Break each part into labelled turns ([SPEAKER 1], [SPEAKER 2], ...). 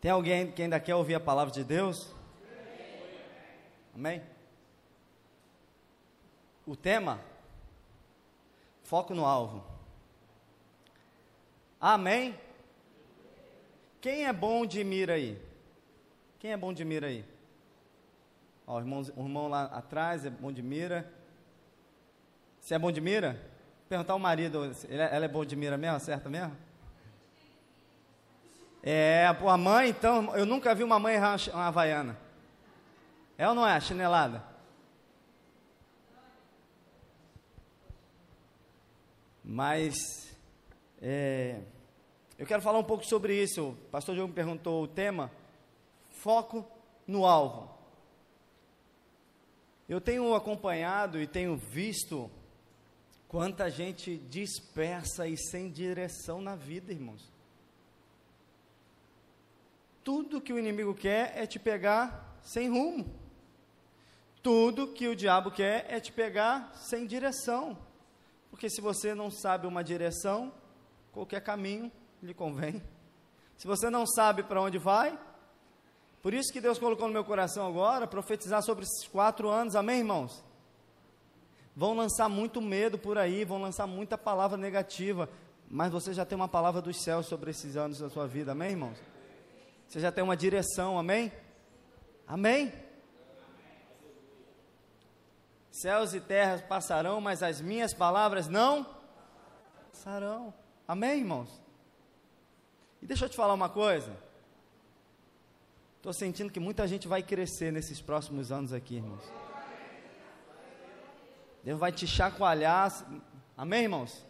[SPEAKER 1] Tem alguém que ainda quer ouvir a palavra de Deus? Amém? O tema? Foco no alvo. Amém? Quem é bom de mira aí? Quem é bom de mira aí? Ó, o, irmão, o irmão lá atrás é bom de mira. Você é bom de mira? Perguntar ao marido, é, ela é bom de mira mesmo? Acerta mesmo? É, a mãe, então, eu nunca vi uma mãe errar uma havaiana. É ou não é? Chinelada? Mas, é, eu quero falar um pouco sobre isso. O pastor Diogo me perguntou o tema: foco no alvo. Eu tenho acompanhado e tenho visto quanta gente dispersa e sem direção na vida, irmãos. Tudo que o inimigo quer é te pegar sem rumo. Tudo que o diabo quer é te pegar sem direção. Porque se você não sabe uma direção, qualquer caminho lhe convém. Se você não sabe para onde vai, por isso que Deus colocou no meu coração agora profetizar sobre esses quatro anos, amém, irmãos? Vão lançar muito medo por aí, vão lançar muita palavra negativa, mas você já tem uma palavra dos céus sobre esses anos da sua vida, amém, irmãos? Você já tem uma direção, amém? Amém? Céus e terras passarão, mas as minhas palavras não passarão. Amém, irmãos? E deixa eu te falar uma coisa. Estou sentindo que muita gente vai crescer nesses próximos anos aqui, irmãos. Deus vai te chacoalhar. Amém, irmãos?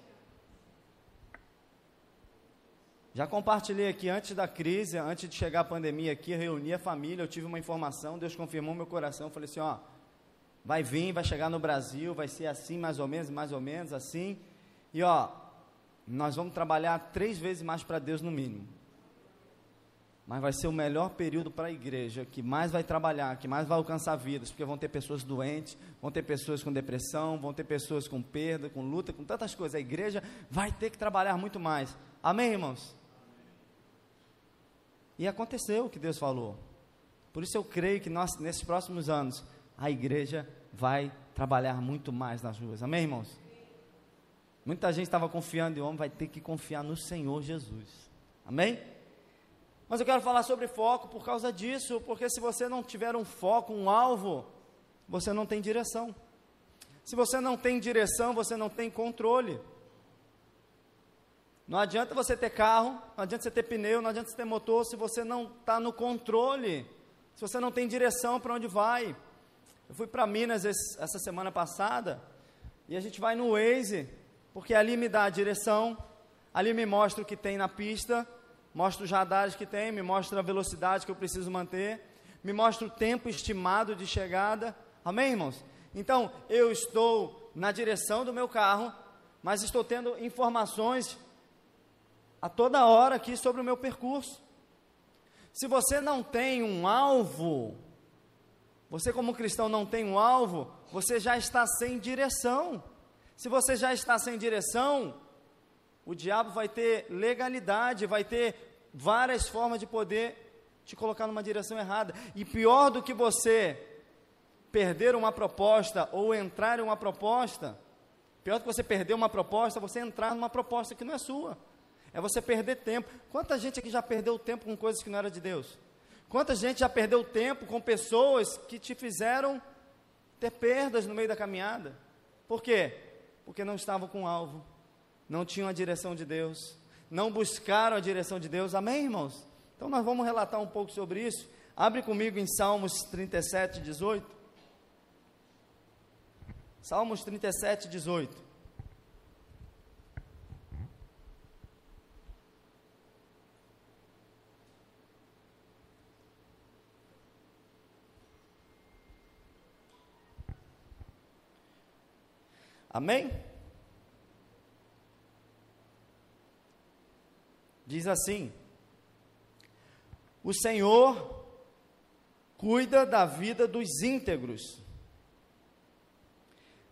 [SPEAKER 1] Já compartilhei aqui antes da crise, antes de chegar a pandemia aqui, reuni a família, eu tive uma informação, Deus confirmou meu coração, eu falei assim, ó, vai vir, vai chegar no Brasil, vai ser assim mais ou menos, mais ou menos assim, e ó, nós vamos trabalhar três vezes mais para Deus no mínimo. Mas vai ser o melhor período para a igreja, que mais vai trabalhar, que mais vai alcançar vidas, porque vão ter pessoas doentes, vão ter pessoas com depressão, vão ter pessoas com perda, com luta, com tantas coisas. A igreja vai ter que trabalhar muito mais. Amém, irmãos? E aconteceu o que Deus falou. Por isso eu creio que nós, nesses próximos anos, a igreja vai trabalhar muito mais nas ruas. Amém, irmãos? Muita gente estava confiando em homem, vai ter que confiar no Senhor Jesus. Amém? Mas eu quero falar sobre foco por causa disso, porque se você não tiver um foco, um alvo, você não tem direção. Se você não tem direção, você não tem controle. Não adianta você ter carro, não adianta você ter pneu, não adianta você ter motor se você não está no controle, se você não tem direção para onde vai. Eu fui para Minas esse, essa semana passada e a gente vai no Waze, porque ali me dá a direção, ali me mostra o que tem na pista, mostra os radares que tem, me mostra a velocidade que eu preciso manter, me mostra o tempo estimado de chegada. Amém, irmãos? Então, eu estou na direção do meu carro, mas estou tendo informações a toda hora aqui sobre o meu percurso. Se você não tem um alvo, você como cristão não tem um alvo, você já está sem direção. Se você já está sem direção, o diabo vai ter legalidade, vai ter várias formas de poder te colocar numa direção errada. E pior do que você perder uma proposta ou entrar em uma proposta, pior do que você perder uma proposta, você entrar numa proposta que não é sua. É você perder tempo. Quanta gente aqui já perdeu tempo com coisas que não era de Deus? Quanta gente já perdeu tempo com pessoas que te fizeram ter perdas no meio da caminhada? Por quê? Porque não estavam com alvo, não tinham a direção de Deus, não buscaram a direção de Deus. Amém, irmãos? Então nós vamos relatar um pouco sobre isso. Abre comigo em Salmos 37, 18. Salmos 37, 18. Amém? Diz assim: O Senhor cuida da vida dos íntegros,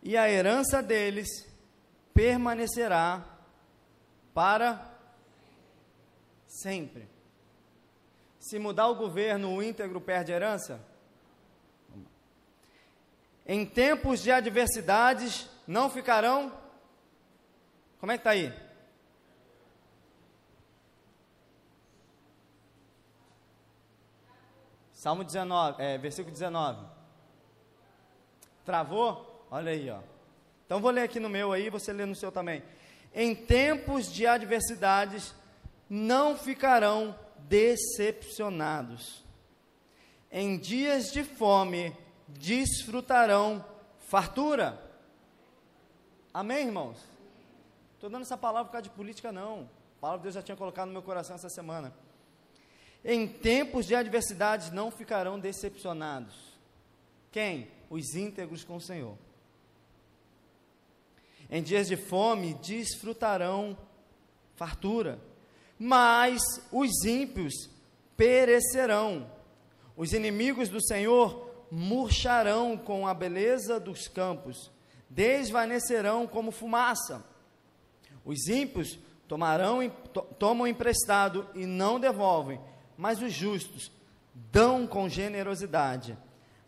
[SPEAKER 1] e a herança deles permanecerá para sempre. Se mudar o governo, o íntegro perde herança? Em tempos de adversidades, não ficarão. Como é que está aí? Salmo 19, é, versículo 19. Travou? Olha aí, ó. Então vou ler aqui no meu aí, você lê no seu também. Em tempos de adversidades, não ficarão decepcionados. Em dias de fome, desfrutarão fartura. Amém, irmãos? Estou dando essa palavra por causa de política, não. A palavra de Deus já tinha colocado no meu coração essa semana. Em tempos de adversidade não ficarão decepcionados. Quem? Os íntegros com o Senhor. Em dias de fome desfrutarão fartura, mas os ímpios perecerão. Os inimigos do Senhor murcharão com a beleza dos campos, desvanecerão como fumaça. Os ímpios tomarão, tomam emprestado e não devolvem, mas os justos dão com generosidade.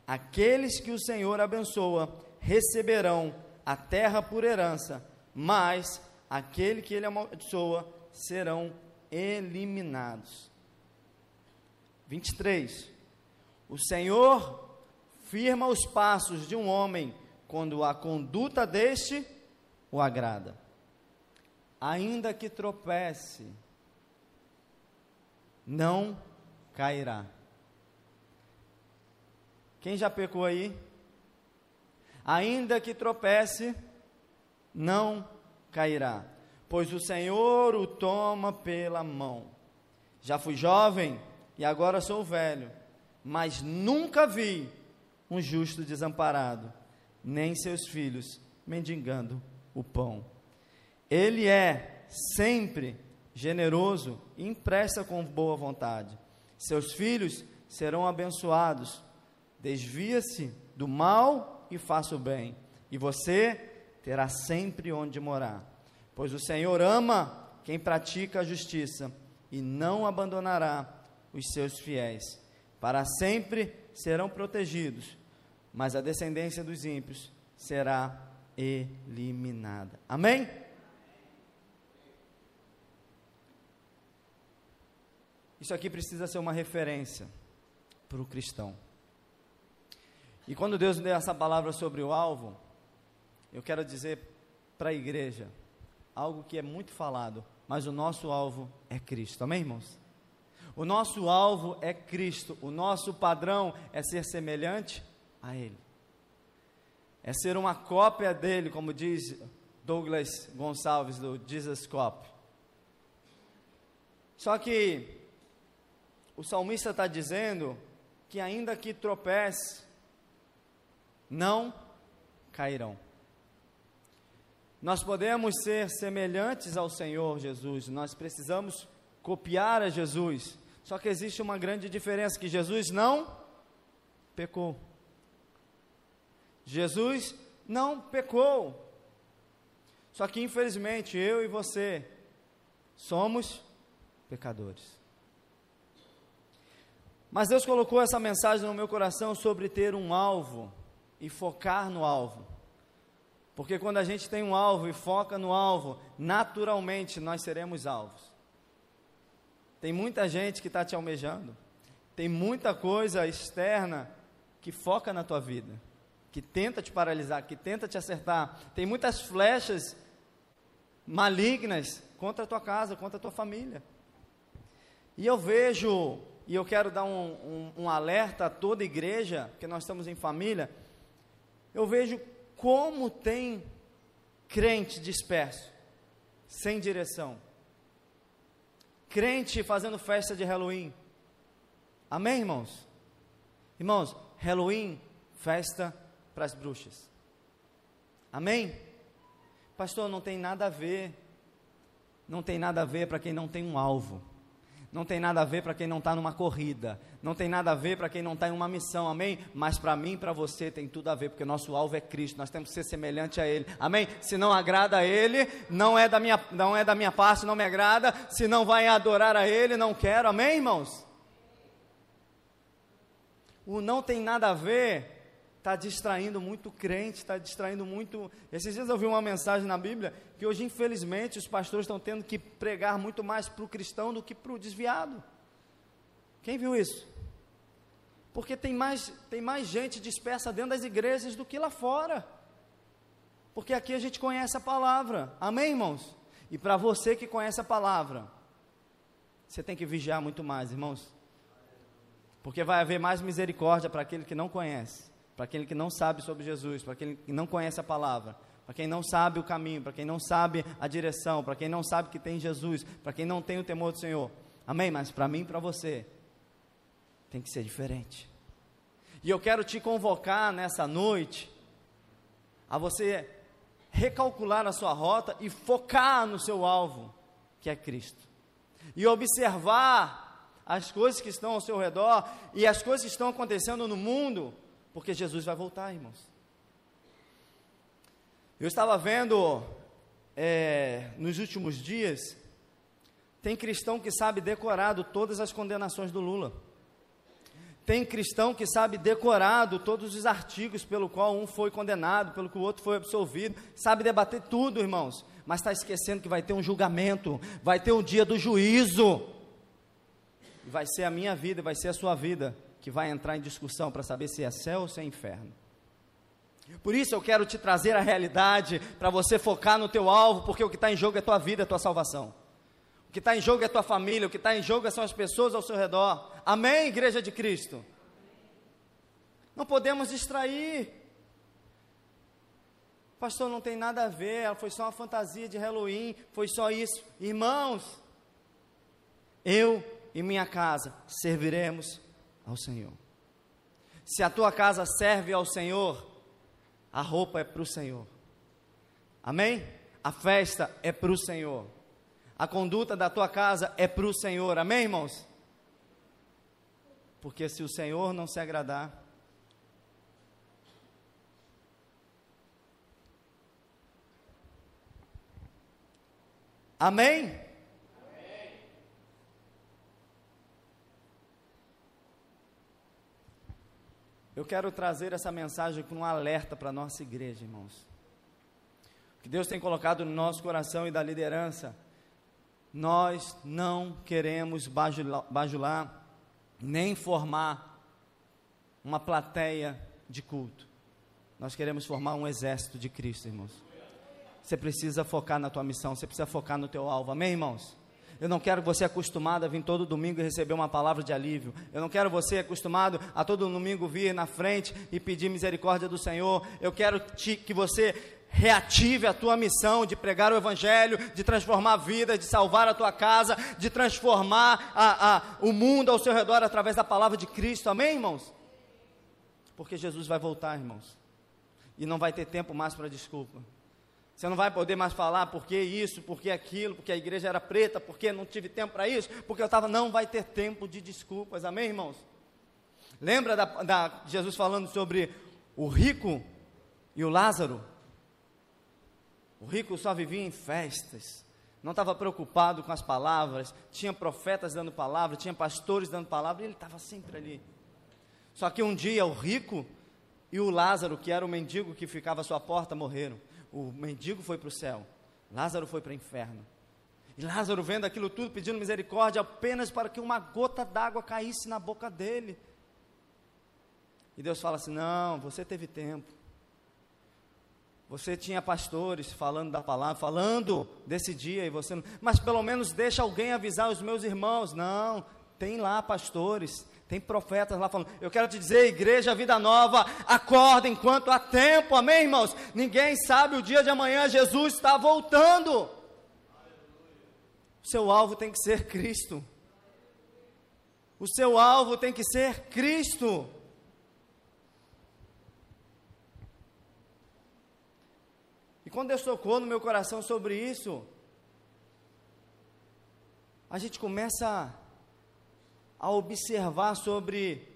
[SPEAKER 1] Aqueles que o Senhor abençoa receberão a terra por herança, mas aquele que ele amaldiçoa serão eliminados. 23. O Senhor firma os passos de um homem quando a conduta deste o agrada. Ainda que tropece, não cairá. Quem já pecou aí? Ainda que tropece, não cairá, pois o Senhor o toma pela mão. Já fui jovem e agora sou velho, mas nunca vi um justo desamparado, nem seus filhos mendigando o pão. Ele é sempre generoso e empresta com boa vontade. Seus filhos serão abençoados. Desvia-se do mal e faça o bem, e você terá sempre onde morar. Pois o Senhor ama quem pratica a justiça e não abandonará os seus fiéis. Para sempre serão protegidos, mas a descendência dos ímpios será eliminada. Amém? Isso aqui precisa ser uma referência para o cristão. E quando Deus deu essa palavra sobre o alvo, eu quero dizer para a igreja algo que é muito falado, mas o nosso alvo é Cristo. Amém, irmãos? O nosso alvo é Cristo, o nosso padrão é ser semelhante a Ele. É ser uma cópia dele, como diz Douglas Gonçalves do Jesus Cop. Só que o salmista está dizendo que ainda que tropece, não cairão. Nós podemos ser semelhantes ao Senhor Jesus, nós precisamos copiar a Jesus. Só que existe uma grande diferença que Jesus não pecou. Jesus não pecou. Só que infelizmente eu e você somos pecadores. Mas Deus colocou essa mensagem no meu coração sobre ter um alvo e focar no alvo. Porque quando a gente tem um alvo e foca no alvo, naturalmente nós seremos alvos. Tem muita gente que está te almejando, tem muita coisa externa que foca na tua vida, que tenta te paralisar, que tenta te acertar. Tem muitas flechas malignas contra a tua casa, contra a tua família. E eu vejo e eu quero dar um, um, um alerta a toda igreja, que nós estamos em família. Eu vejo como tem crente disperso, sem direção. Crente fazendo festa de Halloween. Amém, irmãos? Irmãos, Halloween, festa para as bruxas. Amém? Pastor, não tem nada a ver. Não tem nada a ver para quem não tem um alvo não tem nada a ver para quem não está numa corrida, não tem nada a ver para quem não está em uma missão, amém? Mas para mim e para você tem tudo a ver, porque nosso alvo é Cristo, nós temos que ser semelhante a Ele, amém? Se não agrada a Ele, não é da minha, não é da minha parte, não me agrada, se não vai adorar a Ele, não quero, amém, irmãos? O não tem nada a ver está distraindo muito crente, está distraindo muito. Esses dias eu vi uma mensagem na Bíblia que hoje, infelizmente, os pastores estão tendo que pregar muito mais para o cristão do que para o desviado. Quem viu isso? Porque tem mais, tem mais gente dispersa dentro das igrejas do que lá fora. Porque aqui a gente conhece a palavra. Amém, irmãos? E para você que conhece a palavra, você tem que vigiar muito mais, irmãos. Porque vai haver mais misericórdia para aquele que não conhece para aquele que não sabe sobre Jesus, para aquele que não conhece a palavra, para quem não sabe o caminho, para quem não sabe a direção, para quem não sabe que tem Jesus, para quem não tem o temor do Senhor. Amém? Mas para mim e para você, tem que ser diferente. E eu quero te convocar nessa noite a você recalcular a sua rota e focar no seu alvo, que é Cristo. E observar as coisas que estão ao seu redor e as coisas que estão acontecendo no mundo porque Jesus vai voltar, irmãos. Eu estava vendo é, nos últimos dias, tem cristão que sabe decorado todas as condenações do Lula. Tem cristão que sabe decorado todos os artigos pelo qual um foi condenado, pelo que o outro foi absolvido, sabe debater tudo, irmãos, mas está esquecendo que vai ter um julgamento, vai ter um dia do juízo, vai ser a minha vida, vai ser a sua vida que vai entrar em discussão para saber se é céu ou se é inferno. Por isso eu quero te trazer a realidade para você focar no teu alvo, porque o que está em jogo é tua vida, é tua salvação. O que está em jogo é tua família, o que está em jogo são as pessoas ao seu redor. Amém, Igreja de Cristo? Não podemos distrair. Pastor, não tem nada a ver, foi só uma fantasia de Halloween, foi só isso. Irmãos, eu e minha casa serviremos ao Senhor. Se a tua casa serve ao Senhor, a roupa é para o Senhor. Amém? A festa é para o Senhor. A conduta da tua casa é para o Senhor. Amém, irmãos? Porque se o Senhor não se agradar, Amém? Eu quero trazer essa mensagem com um alerta para a nossa igreja, irmãos. O que Deus tem colocado no nosso coração e da liderança, nós não queremos bajular, bajular nem formar uma plateia de culto. Nós queremos formar um exército de Cristo, irmãos. Você precisa focar na tua missão, você precisa focar no teu alvo. Amém, irmãos? Eu não quero você acostumado a vir todo domingo e receber uma palavra de alívio. Eu não quero você acostumado a todo domingo vir na frente e pedir misericórdia do Senhor. Eu quero te, que você reative a tua missão de pregar o Evangelho, de transformar vidas, de salvar a tua casa, de transformar a, a, o mundo ao seu redor através da palavra de Cristo. Amém, irmãos? Porque Jesus vai voltar, irmãos. E não vai ter tempo mais para desculpa. Você não vai poder mais falar porque isso, porque aquilo, porque a igreja era preta, porque não tive tempo para isso, porque eu estava. Não vai ter tempo de desculpas, amém, irmãos? Lembra da, da Jesus falando sobre o rico e o Lázaro? O rico só vivia em festas, não estava preocupado com as palavras, tinha profetas dando palavra, tinha pastores dando palavra, e ele estava sempre ali. Só que um dia o rico e o Lázaro, que era o mendigo que ficava à sua porta, morreram o mendigo foi para o céu, Lázaro foi para o inferno. E Lázaro, vendo aquilo tudo, pedindo misericórdia apenas para que uma gota d'água caísse na boca dele. E Deus fala assim: Não, você teve tempo. Você tinha pastores falando da palavra, falando desse dia, e você mas pelo menos deixa alguém avisar os meus irmãos. Não, tem lá pastores, tem profetas lá falando. Eu quero te dizer, igreja, vida nova, acorda enquanto há tempo, amém, irmãos? Ninguém sabe o dia de amanhã, Jesus está voltando. O seu alvo tem que ser Cristo. O seu alvo tem que ser Cristo. E quando Deus tocou no meu coração sobre isso, a gente começa a observar sobre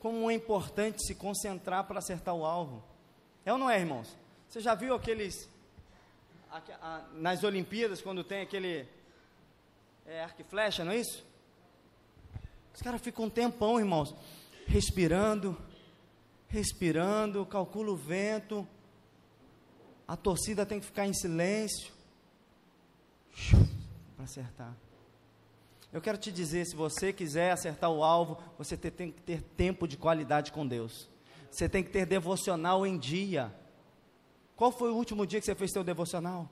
[SPEAKER 1] como é importante se concentrar para acertar o alvo. É ou não é, irmãos? Você já viu aqueles. A, nas Olimpíadas, quando tem aquele. É, arco e flecha, não é isso? Os caras ficam um tempão, irmãos. respirando, respirando, calcula o vento. A torcida tem que ficar em silêncio para acertar. Eu quero te dizer, se você quiser acertar o alvo, você tem que ter tempo de qualidade com Deus. Você tem que ter devocional em dia. Qual foi o último dia que você fez seu devocional?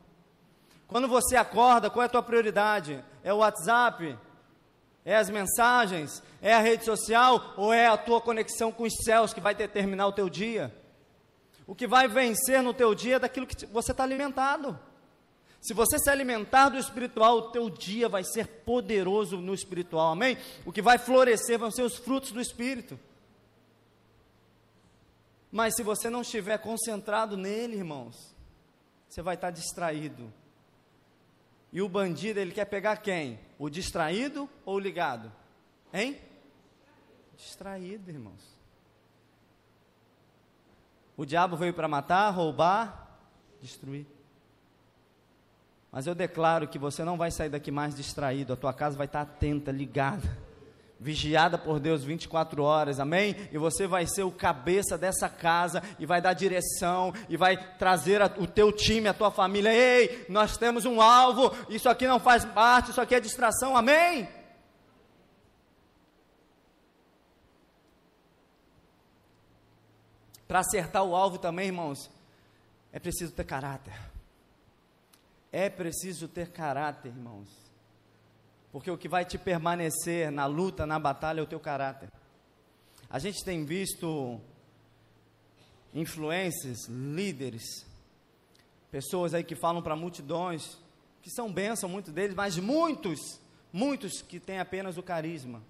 [SPEAKER 1] Quando você acorda, qual é a tua prioridade? É o WhatsApp? É as mensagens? É a rede social? Ou é a tua conexão com os céus que vai determinar o teu dia? O que vai vencer no teu dia é daquilo que você está alimentado. Se você se alimentar do espiritual, o teu dia vai ser poderoso no espiritual, amém? O que vai florescer vão ser os frutos do espírito. Mas se você não estiver concentrado nele, irmãos, você vai estar distraído. E o bandido, ele quer pegar quem? O distraído ou o ligado? Hein? Distraído, irmãos. O diabo veio para matar, roubar, destruir. Mas eu declaro que você não vai sair daqui mais distraído, a tua casa vai estar atenta, ligada vigiada por Deus 24 horas, amém? E você vai ser o cabeça dessa casa e vai dar direção e vai trazer a, o teu time, a tua família. Ei, nós temos um alvo, isso aqui não faz parte, isso aqui é distração, amém? Para acertar o alvo também, irmãos, é preciso ter caráter. É preciso ter caráter, irmãos. Porque o que vai te permanecer na luta, na batalha, é o teu caráter. A gente tem visto influências, líderes, pessoas aí que falam para multidões, que são bênçãos, muitos deles, mas muitos, muitos que têm apenas o carisma.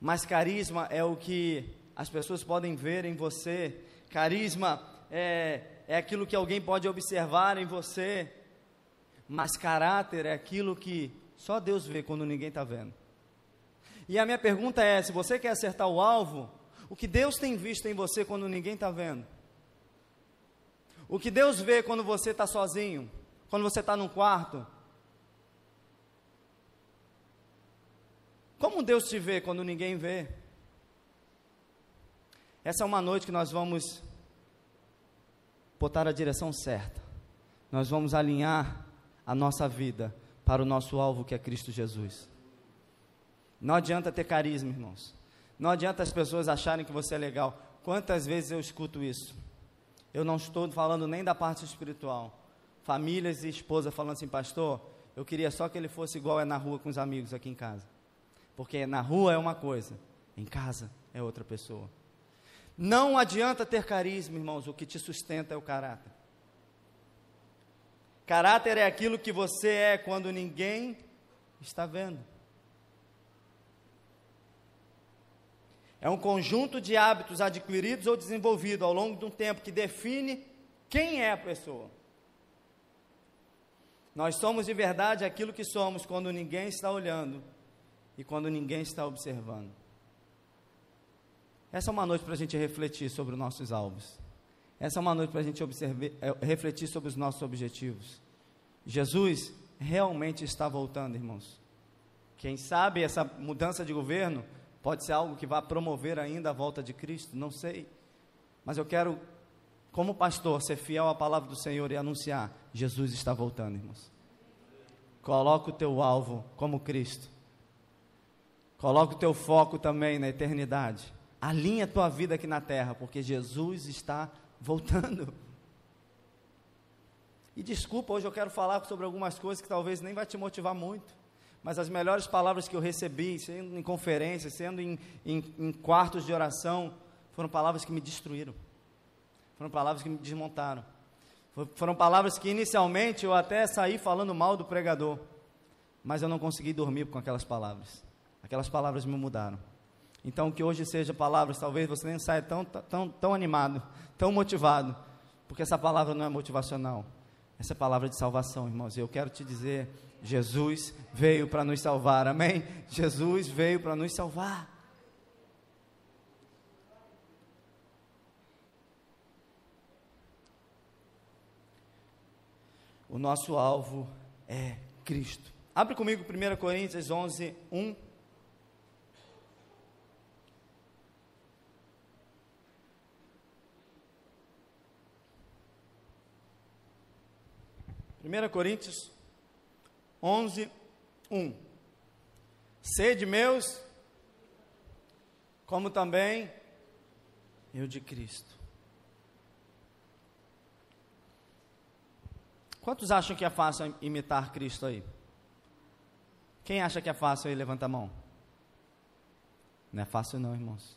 [SPEAKER 1] Mas carisma é o que as pessoas podem ver em você, carisma é, é aquilo que alguém pode observar em você, mas caráter é aquilo que só Deus vê quando ninguém está vendo. E a minha pergunta é: se você quer acertar o alvo, o que Deus tem visto em você quando ninguém está vendo? O que Deus vê quando você está sozinho? Quando você está num quarto? Como Deus te vê quando ninguém vê? Essa é uma noite que nós vamos botar a direção certa. Nós vamos alinhar a nossa vida para o nosso alvo que é Cristo Jesus. Não adianta ter carisma, irmãos. Não adianta as pessoas acharem que você é legal. Quantas vezes eu escuto isso? Eu não estou falando nem da parte espiritual. Famílias e esposa falando assim, pastor, eu queria só que ele fosse igual é na rua com os amigos aqui em casa. Porque na rua é uma coisa, em casa é outra pessoa. Não adianta ter carisma, irmãos, o que te sustenta é o caráter. Caráter é aquilo que você é quando ninguém está vendo. É um conjunto de hábitos adquiridos ou desenvolvidos ao longo de um tempo que define quem é a pessoa. Nós somos de verdade aquilo que somos quando ninguém está olhando e quando ninguém está observando. Essa é uma noite para a gente refletir sobre os nossos alvos. Essa é uma noite para a gente é, refletir sobre os nossos objetivos. Jesus realmente está voltando, irmãos. Quem sabe essa mudança de governo pode ser algo que vá promover ainda a volta de Cristo, não sei. Mas eu quero, como pastor, ser fiel à palavra do Senhor e anunciar: Jesus está voltando, irmãos. Coloca o teu alvo como Cristo. Coloca o teu foco também na eternidade. Alinha a tua vida aqui na terra, porque Jesus está voltando. E desculpa, hoje eu quero falar sobre algumas coisas que talvez nem vai te motivar muito. Mas as melhores palavras que eu recebi, sendo em conferências, sendo em, em, em quartos de oração, foram palavras que me destruíram. Foram palavras que me desmontaram. Foram palavras que inicialmente eu até saí falando mal do pregador. Mas eu não consegui dormir com aquelas palavras. Aquelas palavras me mudaram. Então, que hoje seja palavras, talvez você nem saia tão, tão, tão animado, tão motivado, porque essa palavra não é motivacional. Essa é palavra de salvação, irmãos. E eu quero te dizer: Jesus veio para nos salvar, amém? Jesus veio para nos salvar. O nosso alvo é Cristo. Abre comigo 1 Coríntios 11, 1. 1 Coríntios 11, 1. Sede meus, como também eu de Cristo. Quantos acham que é fácil imitar Cristo aí? Quem acha que é fácil aí, levanta a mão. Não é fácil não, irmãos.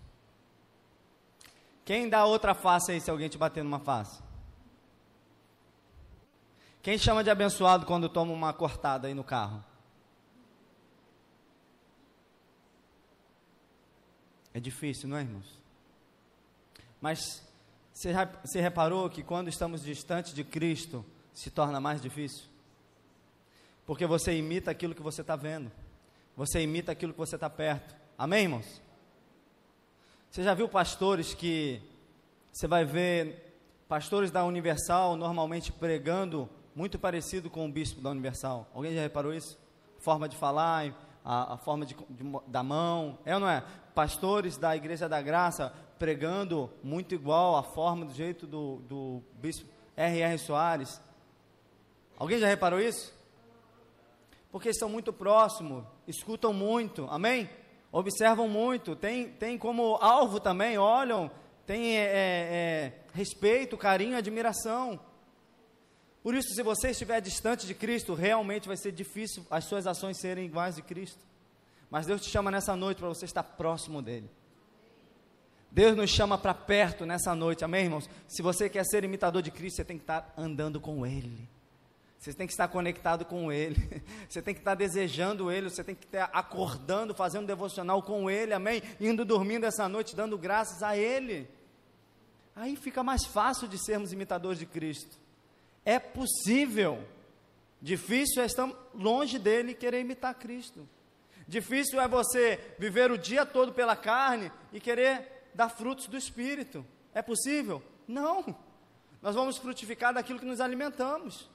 [SPEAKER 1] Quem dá outra face aí se alguém te bater numa face? Quem chama de abençoado quando toma uma cortada aí no carro? É difícil, não é, irmãos? Mas você reparou que quando estamos distantes de Cristo, se torna mais difícil? Porque você imita aquilo que você está vendo, você imita aquilo que você está perto. Amém, irmãos? Você já viu pastores que você vai ver pastores da Universal normalmente pregando muito parecido com o bispo da Universal? Alguém já reparou isso? Forma de falar, a, a forma de, de, da mão, é ou não é? Pastores da Igreja da Graça pregando muito igual a forma do jeito do, do bispo R.R. Soares. Alguém já reparou isso? Porque estão muito próximos, escutam muito, amém? observam muito, tem, tem como alvo também, olham, tem é, é, respeito, carinho, admiração. Por isso, se você estiver distante de Cristo, realmente vai ser difícil as suas ações serem iguais de Cristo. Mas Deus te chama nessa noite para você estar próximo dEle. Deus nos chama para perto nessa noite, amém, irmãos? Se você quer ser imitador de Cristo, você tem que estar andando com Ele. Você tem que estar conectado com Ele. Você tem que estar desejando Ele. Você tem que estar acordando, fazendo devocional com Ele. Amém? Indo dormindo essa noite, dando graças a Ele. Aí fica mais fácil de sermos imitadores de Cristo. É possível. Difícil é estar longe dele e querer imitar Cristo. Difícil é você viver o dia todo pela carne e querer dar frutos do Espírito. É possível? Não. Nós vamos frutificar daquilo que nos alimentamos.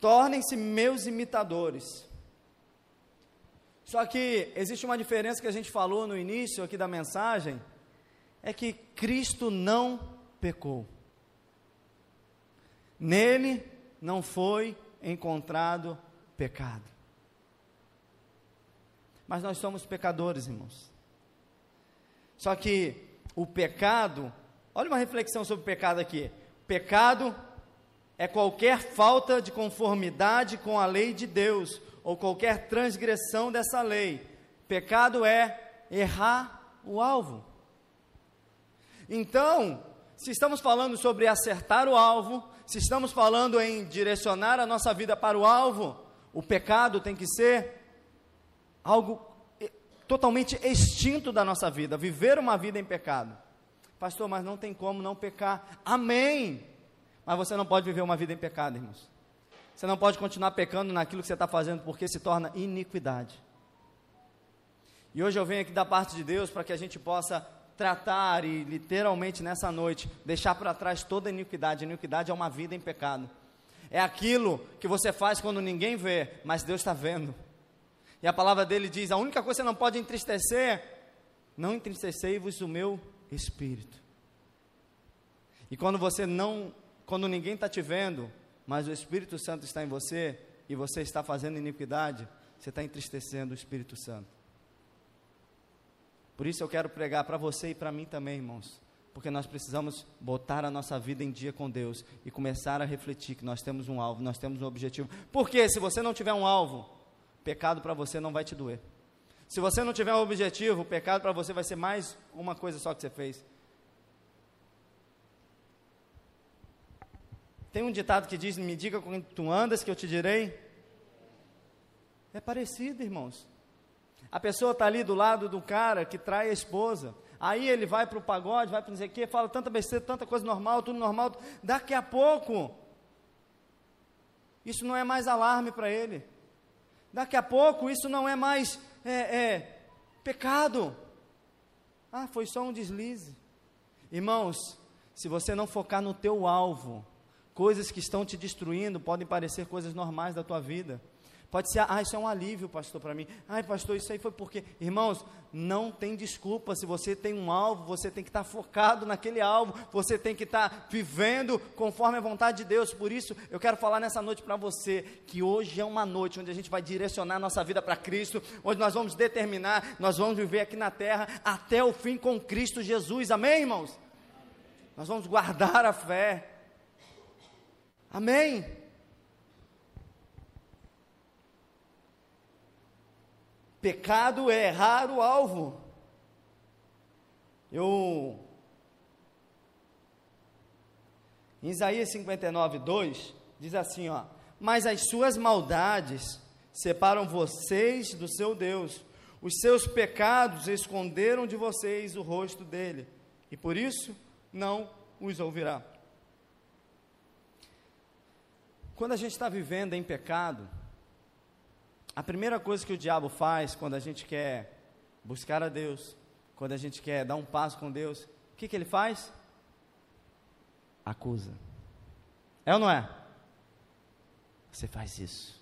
[SPEAKER 1] Tornem-se meus imitadores. Só que existe uma diferença que a gente falou no início aqui da mensagem, é que Cristo não pecou. Nele não foi encontrado pecado. Mas nós somos pecadores, irmãos. Só que o pecado, olha uma reflexão sobre o pecado aqui. Pecado é qualquer falta de conformidade com a lei de Deus, ou qualquer transgressão dessa lei. Pecado é errar o alvo. Então, se estamos falando sobre acertar o alvo, se estamos falando em direcionar a nossa vida para o alvo, o pecado tem que ser algo totalmente extinto da nossa vida, viver uma vida em pecado. Pastor, mas não tem como não pecar. Amém. Mas você não pode viver uma vida em pecado, irmãos. Você não pode continuar pecando naquilo que você está fazendo, porque se torna iniquidade. E hoje eu venho aqui da parte de Deus para que a gente possa tratar e literalmente nessa noite deixar para trás toda iniquidade. iniquidade é uma vida em pecado. É aquilo que você faz quando ninguém vê, mas Deus está vendo. E a palavra dele diz: a única coisa que você não pode entristecer, não entristecei-vos o meu espírito. E quando você não quando ninguém está te vendo, mas o Espírito Santo está em você e você está fazendo iniquidade, você está entristecendo o Espírito Santo. Por isso eu quero pregar para você e para mim também, irmãos, porque nós precisamos botar a nossa vida em dia com Deus e começar a refletir que nós temos um alvo, nós temos um objetivo. Porque se você não tiver um alvo, pecado para você não vai te doer. Se você não tiver um objetivo, o pecado para você vai ser mais uma coisa só que você fez. Tem um ditado que diz: Me diga quando tu andas, que eu te direi. É parecido, irmãos. A pessoa está ali do lado do cara que trai a esposa. Aí ele vai para o pagode, vai para não sei o quê, fala tanta besteira, tanta coisa normal, tudo normal. Daqui a pouco, isso não é mais alarme para ele. Daqui a pouco, isso não é mais é, é, pecado. Ah, foi só um deslize. Irmãos, se você não focar no teu alvo, Coisas que estão te destruindo podem parecer coisas normais da tua vida. Pode ser, ah, isso é um alívio, pastor, para mim. Ai, pastor, isso aí foi porque. Irmãos, não tem desculpa. Se você tem um alvo, você tem que estar focado naquele alvo. Você tem que estar vivendo conforme a vontade de Deus. Por isso, eu quero falar nessa noite para você que hoje é uma noite onde a gente vai direcionar nossa vida para Cristo, onde nós vamos determinar, nós vamos viver aqui na terra até o fim com Cristo Jesus. Amém, irmãos? Nós vamos guardar a fé. Amém. Pecado é errar o alvo. Eu. Em Isaías 59, 2, diz assim: ó, Mas as suas maldades separam vocês do seu Deus, os seus pecados esconderam de vocês o rosto dele, e por isso não os ouvirá. Quando a gente está vivendo em pecado, a primeira coisa que o diabo faz quando a gente quer buscar a Deus, quando a gente quer dar um passo com Deus, o que, que ele faz? Acusa. É ou não é? Você faz isso.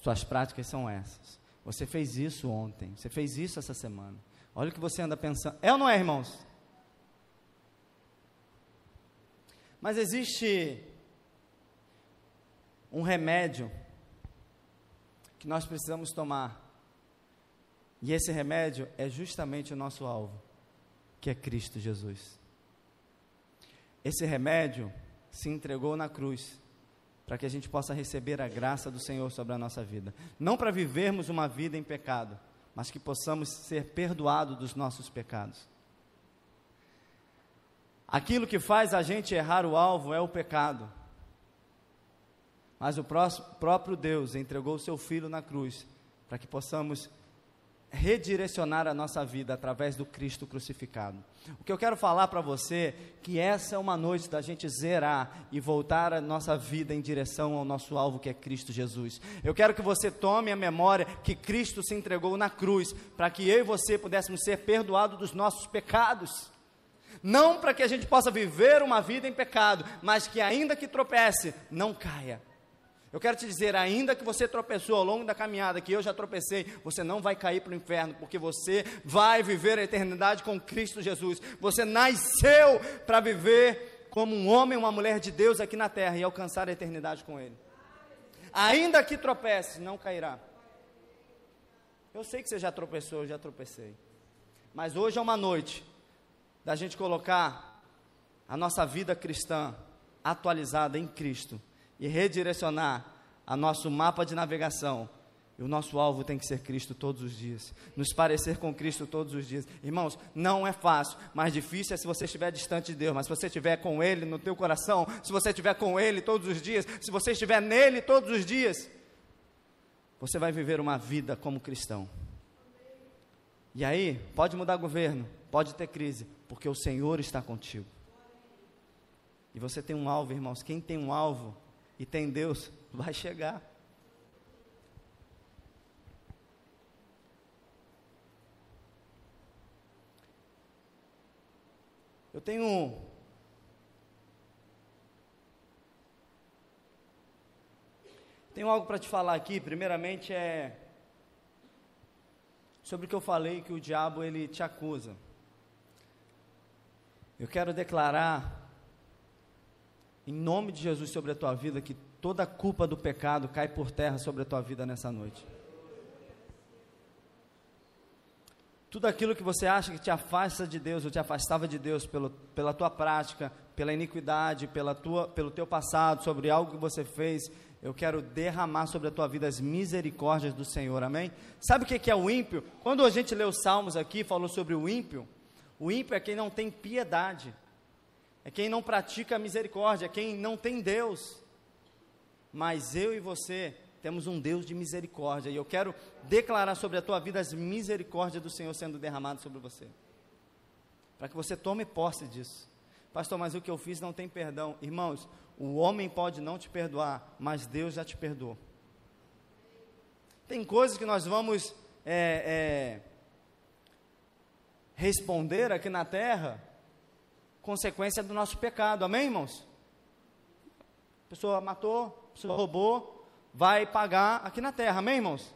[SPEAKER 1] Suas práticas são essas. Você fez isso ontem. Você fez isso essa semana. Olha o que você anda pensando. É ou não é, irmãos? Mas existe um remédio que nós precisamos tomar. E esse remédio é justamente o nosso alvo, que é Cristo Jesus. Esse remédio se entregou na cruz para que a gente possa receber a graça do Senhor sobre a nossa vida. Não para vivermos uma vida em pecado, mas que possamos ser perdoados dos nossos pecados. Aquilo que faz a gente errar o alvo é o pecado. Mas o próprio Deus entregou o seu Filho na cruz para que possamos redirecionar a nossa vida através do Cristo crucificado. O que eu quero falar para você que essa é uma noite da gente zerar e voltar a nossa vida em direção ao nosso alvo que é Cristo Jesus. Eu quero que você tome a memória que Cristo se entregou na cruz para que eu e você pudéssemos ser perdoados dos nossos pecados. Não para que a gente possa viver uma vida em pecado, mas que ainda que tropece, não caia eu quero te dizer, ainda que você tropeçou ao longo da caminhada, que eu já tropecei, você não vai cair para o inferno, porque você vai viver a eternidade com Cristo Jesus. Você nasceu para viver como um homem, uma mulher de Deus aqui na terra e alcançar a eternidade com Ele. Ainda que tropece, não cairá. Eu sei que você já tropeçou, eu já tropecei. Mas hoje é uma noite da gente colocar a nossa vida cristã atualizada em Cristo e redirecionar a nosso mapa de navegação. E o nosso alvo tem que ser Cristo todos os dias, nos parecer com Cristo todos os dias. Irmãos, não é fácil, mais difícil é se você estiver distante de Deus, mas se você estiver com Ele no teu coração, se você estiver com Ele todos os dias, se você estiver nele todos os dias, você vai viver uma vida como cristão. E aí, pode mudar governo, pode ter crise, porque o Senhor está contigo. E você tem um alvo, irmãos. Quem tem um alvo, e tem Deus, vai chegar. Eu tenho Tenho algo para te falar aqui. Primeiramente é sobre o que eu falei que o diabo ele te acusa. Eu quero declarar em nome de Jesus sobre a tua vida, que toda a culpa do pecado cai por terra sobre a tua vida nessa noite. Tudo aquilo que você acha que te afasta de Deus, ou te afastava de Deus pelo, pela tua prática, pela iniquidade, pela tua, pelo teu passado, sobre algo que você fez, eu quero derramar sobre a tua vida as misericórdias do Senhor, amém? Sabe o que é o ímpio? Quando a gente lê os salmos aqui, falou sobre o ímpio, o ímpio é quem não tem piedade é quem não pratica a misericórdia, é quem não tem Deus. Mas eu e você temos um Deus de misericórdia, e eu quero declarar sobre a tua vida as misericórdias do Senhor sendo derramadas sobre você, para que você tome posse disso. Pastor, mas o que eu fiz não tem perdão. Irmãos, o homem pode não te perdoar, mas Deus já te perdoou. Tem coisas que nós vamos é, é, responder aqui na terra consequência do nosso pecado. Amém, irmãos? A pessoa matou, a pessoa roubou, vai pagar aqui na terra, amém, irmãos?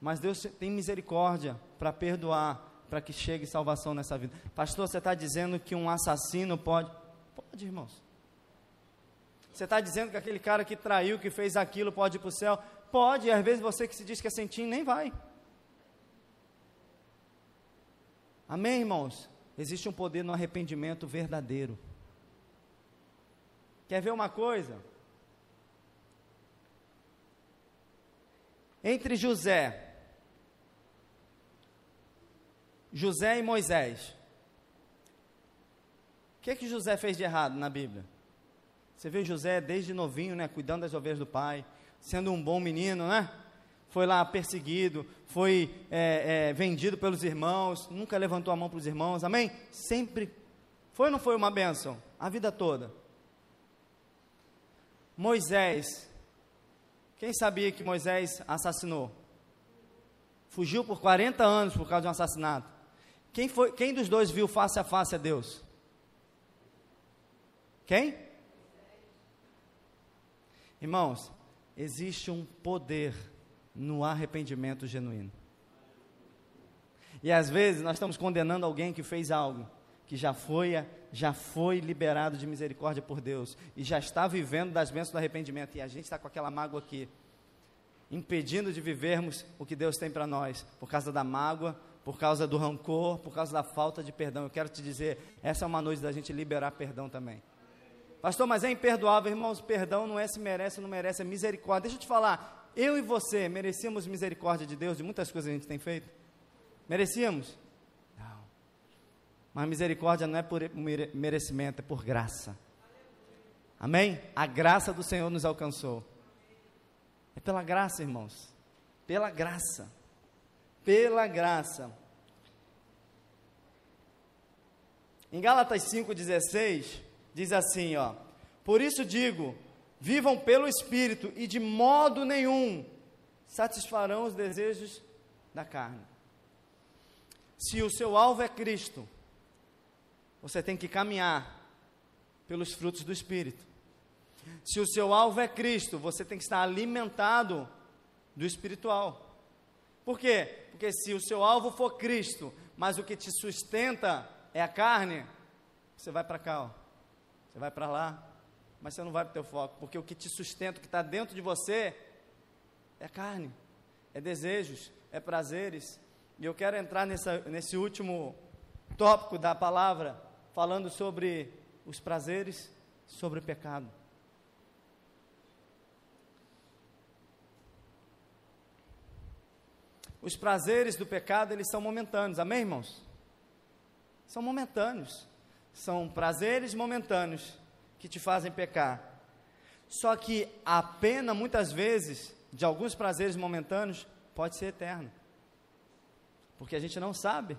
[SPEAKER 1] Mas Deus tem misericórdia para perdoar, para que chegue salvação nessa vida. Pastor, você está dizendo que um assassino pode? Pode, irmãos. Você está dizendo que aquele cara que traiu, que fez aquilo, pode ir para o céu? Pode, e às vezes você que se diz que é sentinho, nem vai. Amém, irmãos? Existe um poder no arrependimento verdadeiro. Quer ver uma coisa? Entre José, José e Moisés. O que é que José fez de errado na Bíblia? Você vê José desde novinho, né, cuidando das ovelhas do pai, sendo um bom menino, né? Foi lá perseguido, foi é, é, vendido pelos irmãos, nunca levantou a mão para os irmãos, amém? Sempre foi ou não foi uma bênção? A vida toda. Moisés, quem sabia que Moisés assassinou? Fugiu por 40 anos por causa de um assassinato. Quem, foi, quem dos dois viu face a face a Deus? Quem? Irmãos, existe um poder no arrependimento genuíno. E às vezes nós estamos condenando alguém que fez algo que já foi, já foi liberado de misericórdia por Deus e já está vivendo das bênçãos do arrependimento e a gente está com aquela mágoa aqui, impedindo de vivermos o que Deus tem para nós, por causa da mágoa, por causa do rancor, por causa da falta de perdão. Eu quero te dizer, essa é uma noite da gente liberar perdão também. Pastor, mas é imperdoável, irmãos, perdão não é se merece ou não merece, é misericórdia. Deixa eu te falar, eu e você merecíamos misericórdia de Deus de muitas coisas que a gente tem feito? Merecíamos? Mas misericórdia não é por merecimento, é por graça. Amém? A graça do Senhor nos alcançou. É pela graça, irmãos. Pela graça. Pela graça. Em Gálatas 5,16, diz assim: ó. Por isso digo: vivam pelo Espírito e de modo nenhum satisfarão os desejos da carne. Se o seu alvo é Cristo, você tem que caminhar pelos frutos do Espírito. Se o seu alvo é Cristo, você tem que estar alimentado do espiritual. Por quê? Porque se o seu alvo for Cristo, mas o que te sustenta é a carne, você vai para cá, ó. você vai para lá, mas você não vai para o teu foco, porque o que te sustenta, o que está dentro de você, é carne, é desejos, é prazeres. E eu quero entrar nessa, nesse último tópico da palavra, falando sobre os prazeres, sobre o pecado. Os prazeres do pecado, eles são momentâneos, amém, irmãos? São momentâneos. São prazeres momentâneos que te fazem pecar. Só que a pena, muitas vezes, de alguns prazeres momentâneos, pode ser eterna. Porque a gente não sabe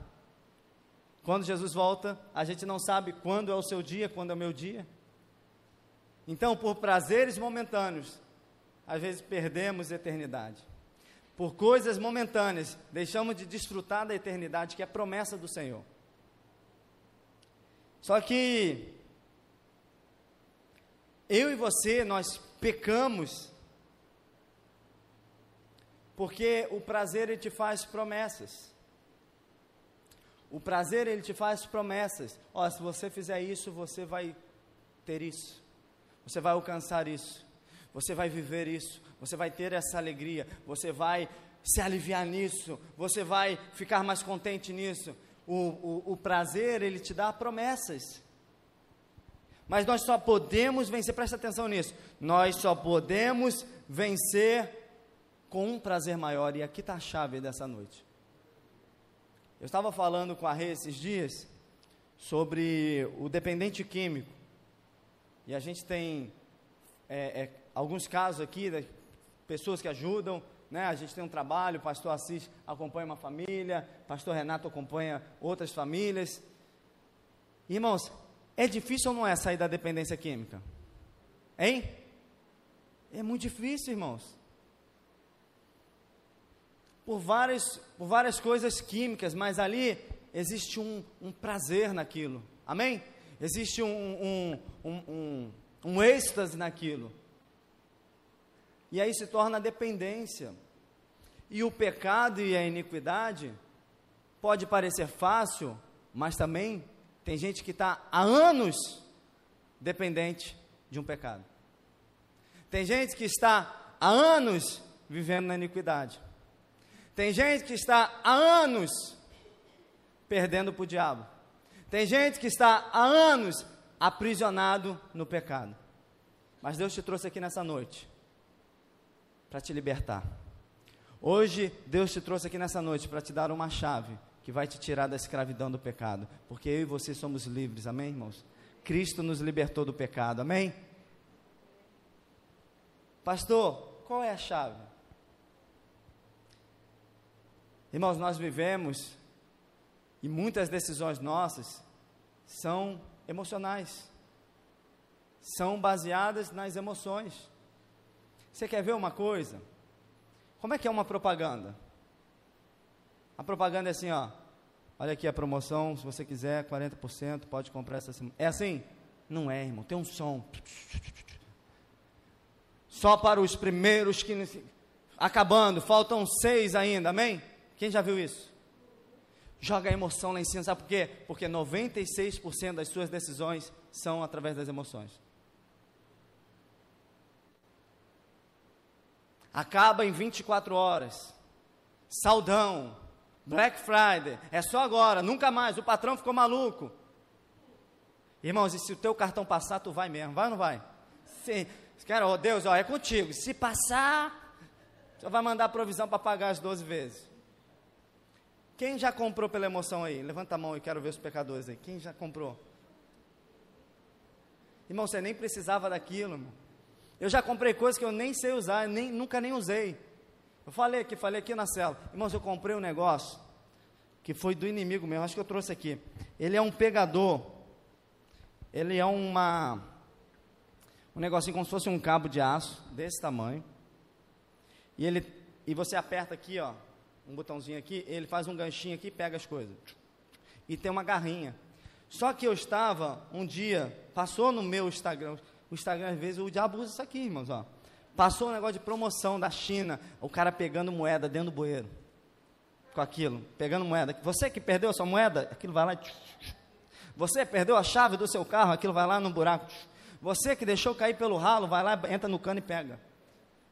[SPEAKER 1] quando Jesus volta, a gente não sabe quando é o seu dia, quando é o meu dia. Então, por prazeres momentâneos, às vezes perdemos eternidade. Por coisas momentâneas, deixamos de desfrutar da eternidade, que é a promessa do Senhor. Só que eu e você, nós pecamos porque o prazer ele te faz promessas. O prazer, ele te faz promessas. Ó, se você fizer isso, você vai ter isso. Você vai alcançar isso. Você vai viver isso. Você vai ter essa alegria. Você vai se aliviar nisso. Você vai ficar mais contente nisso. O, o, o prazer, ele te dá promessas. Mas nós só podemos vencer, presta atenção nisso. Nós só podemos vencer com um prazer maior. E aqui está a chave dessa noite. Eu estava falando com a Rê esses dias sobre o dependente químico. E a gente tem é, é, alguns casos aqui, de pessoas que ajudam, né? A gente tem um trabalho, o pastor Assis acompanha uma família, pastor Renato acompanha outras famílias. Irmãos, é difícil ou não é sair da dependência química? Hein? É muito difícil, irmãos por várias, por várias coisas químicas, mas ali existe um, um prazer naquilo. Amém? Existe um, um, um, um, um êxtase naquilo. E aí se torna dependência. E o pecado e a iniquidade pode parecer fácil, mas também tem gente que está há anos dependente de um pecado. Tem gente que está há anos vivendo na iniquidade. Tem gente que está há anos perdendo para o diabo. Tem gente que está há anos aprisionado no pecado. Mas Deus te trouxe aqui nessa noite para te libertar. Hoje, Deus te trouxe aqui nessa noite para te dar uma chave que vai te tirar da escravidão do pecado, porque eu e você somos livres, amém, irmãos? Cristo nos libertou do pecado, amém? Pastor, qual é a chave? Irmãos, nós vivemos e muitas decisões nossas são emocionais, são baseadas nas emoções. Você quer ver uma coisa? Como é que é uma propaganda? A propaganda é assim, ó. Olha aqui a promoção, se você quiser, 40%, pode comprar essa semana. É assim? Não é, irmão. Tem um som. Só para os primeiros que. Acabando, faltam seis ainda, amém? Quem já viu isso? Joga a emoção lá em cima, sabe por quê? Porque 96% das suas decisões são através das emoções. Acaba em 24 horas. Saudão. Black Friday. É só agora, nunca mais. O patrão ficou maluco. Irmãos, e se o teu cartão passar, tu vai mesmo, vai ou não vai? Sim. Cara, oh Deus, ó, é contigo. Se passar, você vai mandar provisão para pagar as 12 vezes. Quem já comprou pela emoção aí? Levanta a mão e quero ver os pecadores aí. Quem já comprou? Irmão, você nem precisava daquilo, irmão. Eu já comprei coisas que eu nem sei usar, nem, nunca nem usei. Eu falei aqui, falei aqui na cela. Irmãos, eu comprei um negócio que foi do inimigo mesmo, acho que eu trouxe aqui. Ele é um pegador. Ele é uma um negocinho como se fosse um cabo de aço desse tamanho. E ele e você aperta aqui, ó, um botãozinho aqui, ele faz um ganchinho aqui e pega as coisas. E tem uma garrinha. Só que eu estava um dia, passou no meu Instagram, o Instagram, às vezes, o diabo usa isso aqui, irmãos, ó. Passou um negócio de promoção da China, o cara pegando moeda dentro do bueiro. Com aquilo, pegando moeda. Você que perdeu a sua moeda, aquilo vai lá. Você perdeu a chave do seu carro, aquilo vai lá no buraco. Você que deixou cair pelo ralo, vai lá, entra no cano e pega.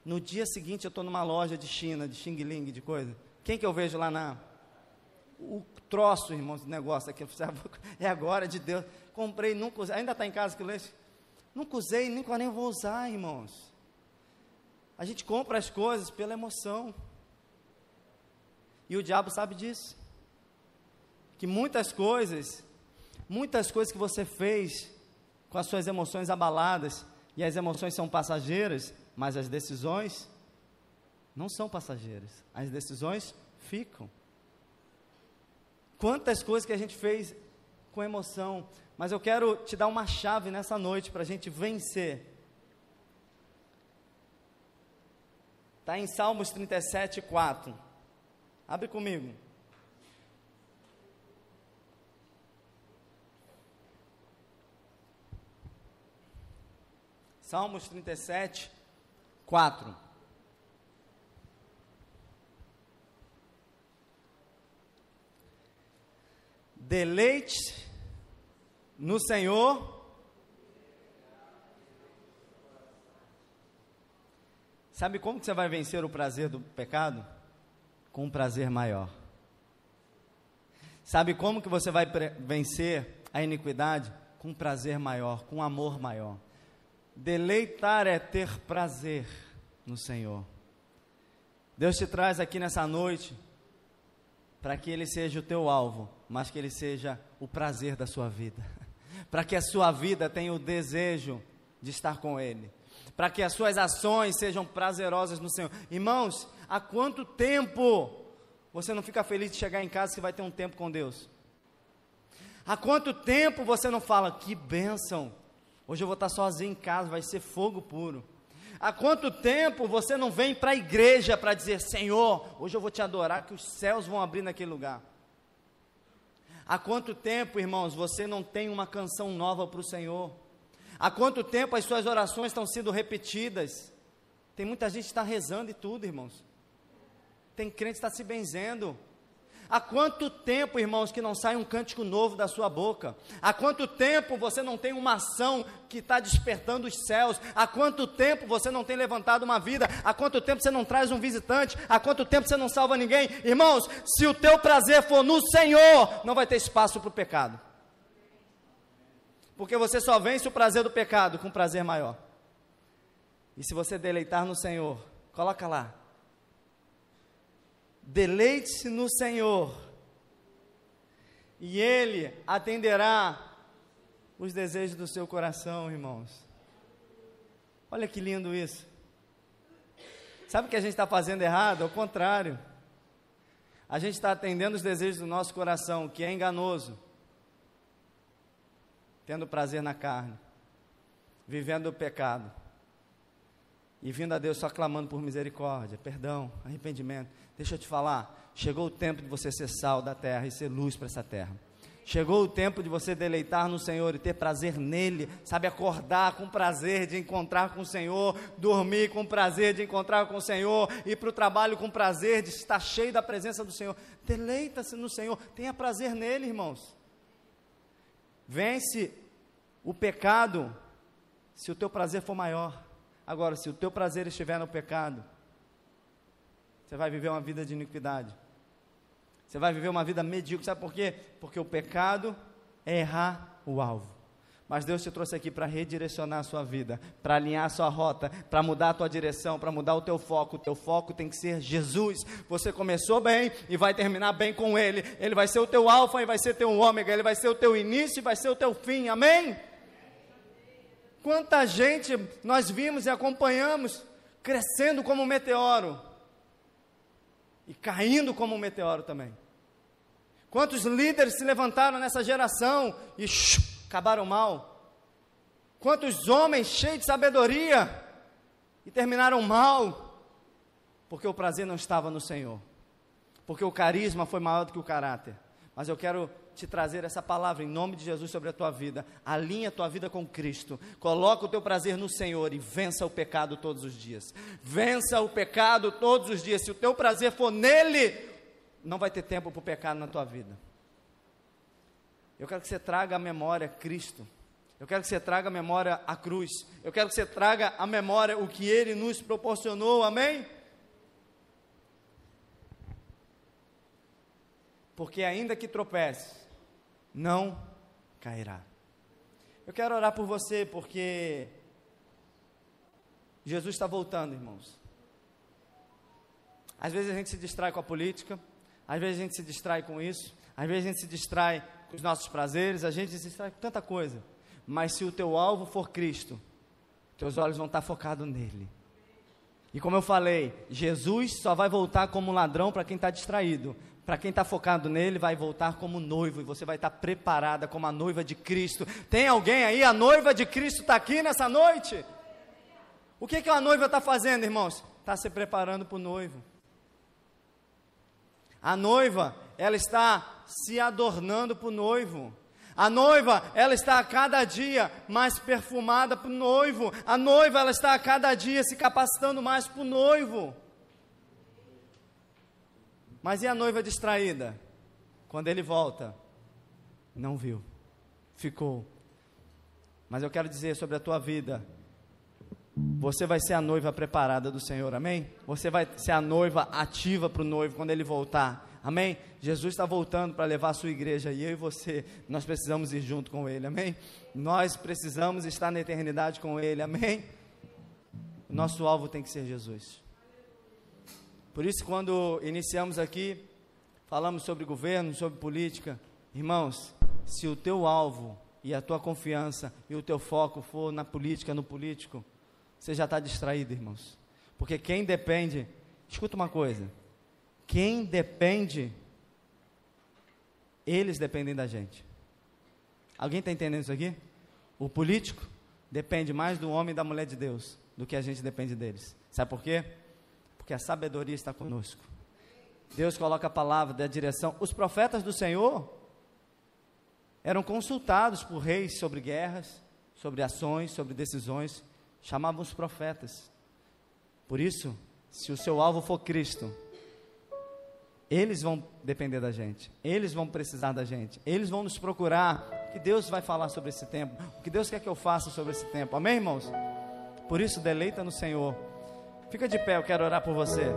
[SPEAKER 1] No dia seguinte eu estou numa loja de China, de Xing Ling, de coisa. Quem que eu vejo lá na. O troço, irmãos, do negócio aqui. É agora de Deus. Comprei, nunca usei. Ainda está em casa que leio. Nunca usei, nunca nem vou usar, irmãos. A gente compra as coisas pela emoção. E o diabo sabe disso. Que muitas coisas, muitas coisas que você fez com as suas emoções abaladas, e as emoções são passageiras, mas as decisões não são passageiras. As decisões ficam. Quantas coisas que a gente fez com emoção, mas eu quero te dar uma chave nessa noite para a gente vencer. Está em Salmos 37, 4. Abre comigo. Salmos 37, 4. Deleite no Senhor. Sabe como que você vai vencer o prazer do pecado? Com um prazer maior. Sabe como que você vai vencer a iniquidade? Com um prazer maior, com um amor maior. Deleitar é ter prazer no Senhor. Deus te traz aqui nessa noite para que Ele seja o teu alvo, mas que Ele seja o prazer da sua vida, para que a sua vida tenha o desejo de estar com Ele, para que as suas ações sejam prazerosas no Senhor. Irmãos, há quanto tempo você não fica feliz de chegar em casa que vai ter um tempo com Deus? Há quanto tempo você não fala, que bênção, hoje eu vou estar sozinho em casa, vai ser fogo puro. Há quanto tempo você não vem para a igreja para dizer: Senhor, hoje eu vou te adorar, que os céus vão abrir naquele lugar? Há quanto tempo, irmãos, você não tem uma canção nova para o Senhor? Há quanto tempo as suas orações estão sendo repetidas? Tem muita gente que está rezando e tudo, irmãos. Tem crente que está se benzendo. Há quanto tempo, irmãos, que não sai um cântico novo da sua boca? Há quanto tempo você não tem uma ação que está despertando os céus? Há quanto tempo você não tem levantado uma vida? Há quanto tempo você não traz um visitante? Há quanto tempo você não salva ninguém? Irmãos, se o teu prazer for no Senhor, não vai ter espaço para o pecado. Porque você só vence o prazer do pecado com um prazer maior. E se você deleitar no Senhor, coloca lá. Deleite-se no Senhor, e Ele atenderá os desejos do seu coração, irmãos. Olha que lindo isso. Sabe o que a gente está fazendo errado? Ao contrário. A gente está atendendo os desejos do nosso coração, que é enganoso tendo prazer na carne, vivendo o pecado e vindo a Deus só clamando por misericórdia, perdão, arrependimento. Deixa eu te falar, chegou o tempo de você ser sal da terra e ser luz para essa terra. Chegou o tempo de você deleitar no Senhor e ter prazer nele, sabe, acordar com prazer de encontrar com o Senhor, dormir com prazer de encontrar com o Senhor, ir para o trabalho com prazer de estar cheio da presença do Senhor. Deleita-se no Senhor, tenha prazer nele, irmãos. Vence o pecado se o teu prazer for maior. Agora, se o teu prazer estiver no pecado, você vai viver uma vida de iniquidade. Você vai viver uma vida medíocre. Sabe por quê? Porque o pecado é errar o alvo. Mas Deus te trouxe aqui para redirecionar a sua vida, para alinhar a sua rota, para mudar a tua direção, para mudar o teu foco. O teu foco tem que ser Jesus. Você começou bem e vai terminar bem com Ele. Ele vai ser o teu alfa e vai ser teu ômega. Ele vai ser o teu início e vai ser o teu fim. Amém? Quanta gente nós vimos e acompanhamos crescendo como um meteoro e caindo como um meteoro também. Quantos líderes se levantaram nessa geração e acabaram mal. Quantos homens cheios de sabedoria e terminaram mal, porque o prazer não estava no Senhor, porque o carisma foi maior do que o caráter. Mas eu quero te trazer essa palavra em nome de Jesus sobre a tua vida. Alinha a tua vida com Cristo. Coloca o teu prazer no Senhor e vença o pecado todos os dias. Vença o pecado todos os dias. Se o teu prazer for nele, não vai ter tempo para o pecado na tua vida. Eu quero que você traga à memória Cristo. Eu quero que você traga à memória a cruz. Eu quero que você traga à memória o que Ele nos proporcionou. Amém? Porque ainda que tropece, não cairá. Eu quero orar por você porque Jesus está voltando, irmãos. Às vezes a gente se distrai com a política, às vezes a gente se distrai com isso, às vezes a gente se distrai os nossos prazeres, a gente distrai tanta coisa. Mas se o teu alvo for Cristo, teus olhos vão estar focados nele. E como eu falei, Jesus só vai voltar como ladrão para quem está distraído. Para quem está focado nele, vai voltar como noivo e você vai estar preparada como a noiva de Cristo. Tem alguém aí? A noiva de Cristo está aqui nessa noite? O que, que a noiva está fazendo, irmãos? Está se preparando para o noivo. A noiva, ela está se adornando para o noivo. A noiva, ela está a cada dia mais perfumada para o noivo. A noiva, ela está a cada dia se capacitando mais para o noivo. Mas e a noiva distraída? Quando ele volta, não viu, ficou. Mas eu quero dizer sobre a tua vida, você vai ser a noiva preparada do Senhor, amém? Você vai ser a noiva ativa para o noivo quando ele voltar, amém? Jesus está voltando para levar a sua igreja e eu e você, nós precisamos ir junto com ele, amém? Nós precisamos estar na eternidade com ele, amém? Nosso alvo tem que ser Jesus. Por isso, quando iniciamos aqui, falamos sobre governo, sobre política, irmãos, se o teu alvo e a tua confiança e o teu foco for na política, no político, você já está distraído, irmãos. Porque quem depende, escuta uma coisa: quem depende, eles dependem da gente. Alguém está entendendo isso aqui? O político depende mais do homem e da mulher de Deus do que a gente depende deles. Sabe por quê? Porque a sabedoria está conosco. Deus coloca a palavra da direção. Os profetas do Senhor eram consultados por reis sobre guerras, sobre ações, sobre decisões chamavam os profetas. Por isso, se o seu alvo for Cristo, eles vão depender da gente, eles vão precisar da gente, eles vão nos procurar. O que Deus vai falar sobre esse tempo? O que Deus quer que eu faça sobre esse tempo? Amém, irmãos? Por isso, deleita no Senhor. Fica de pé, eu quero orar por você.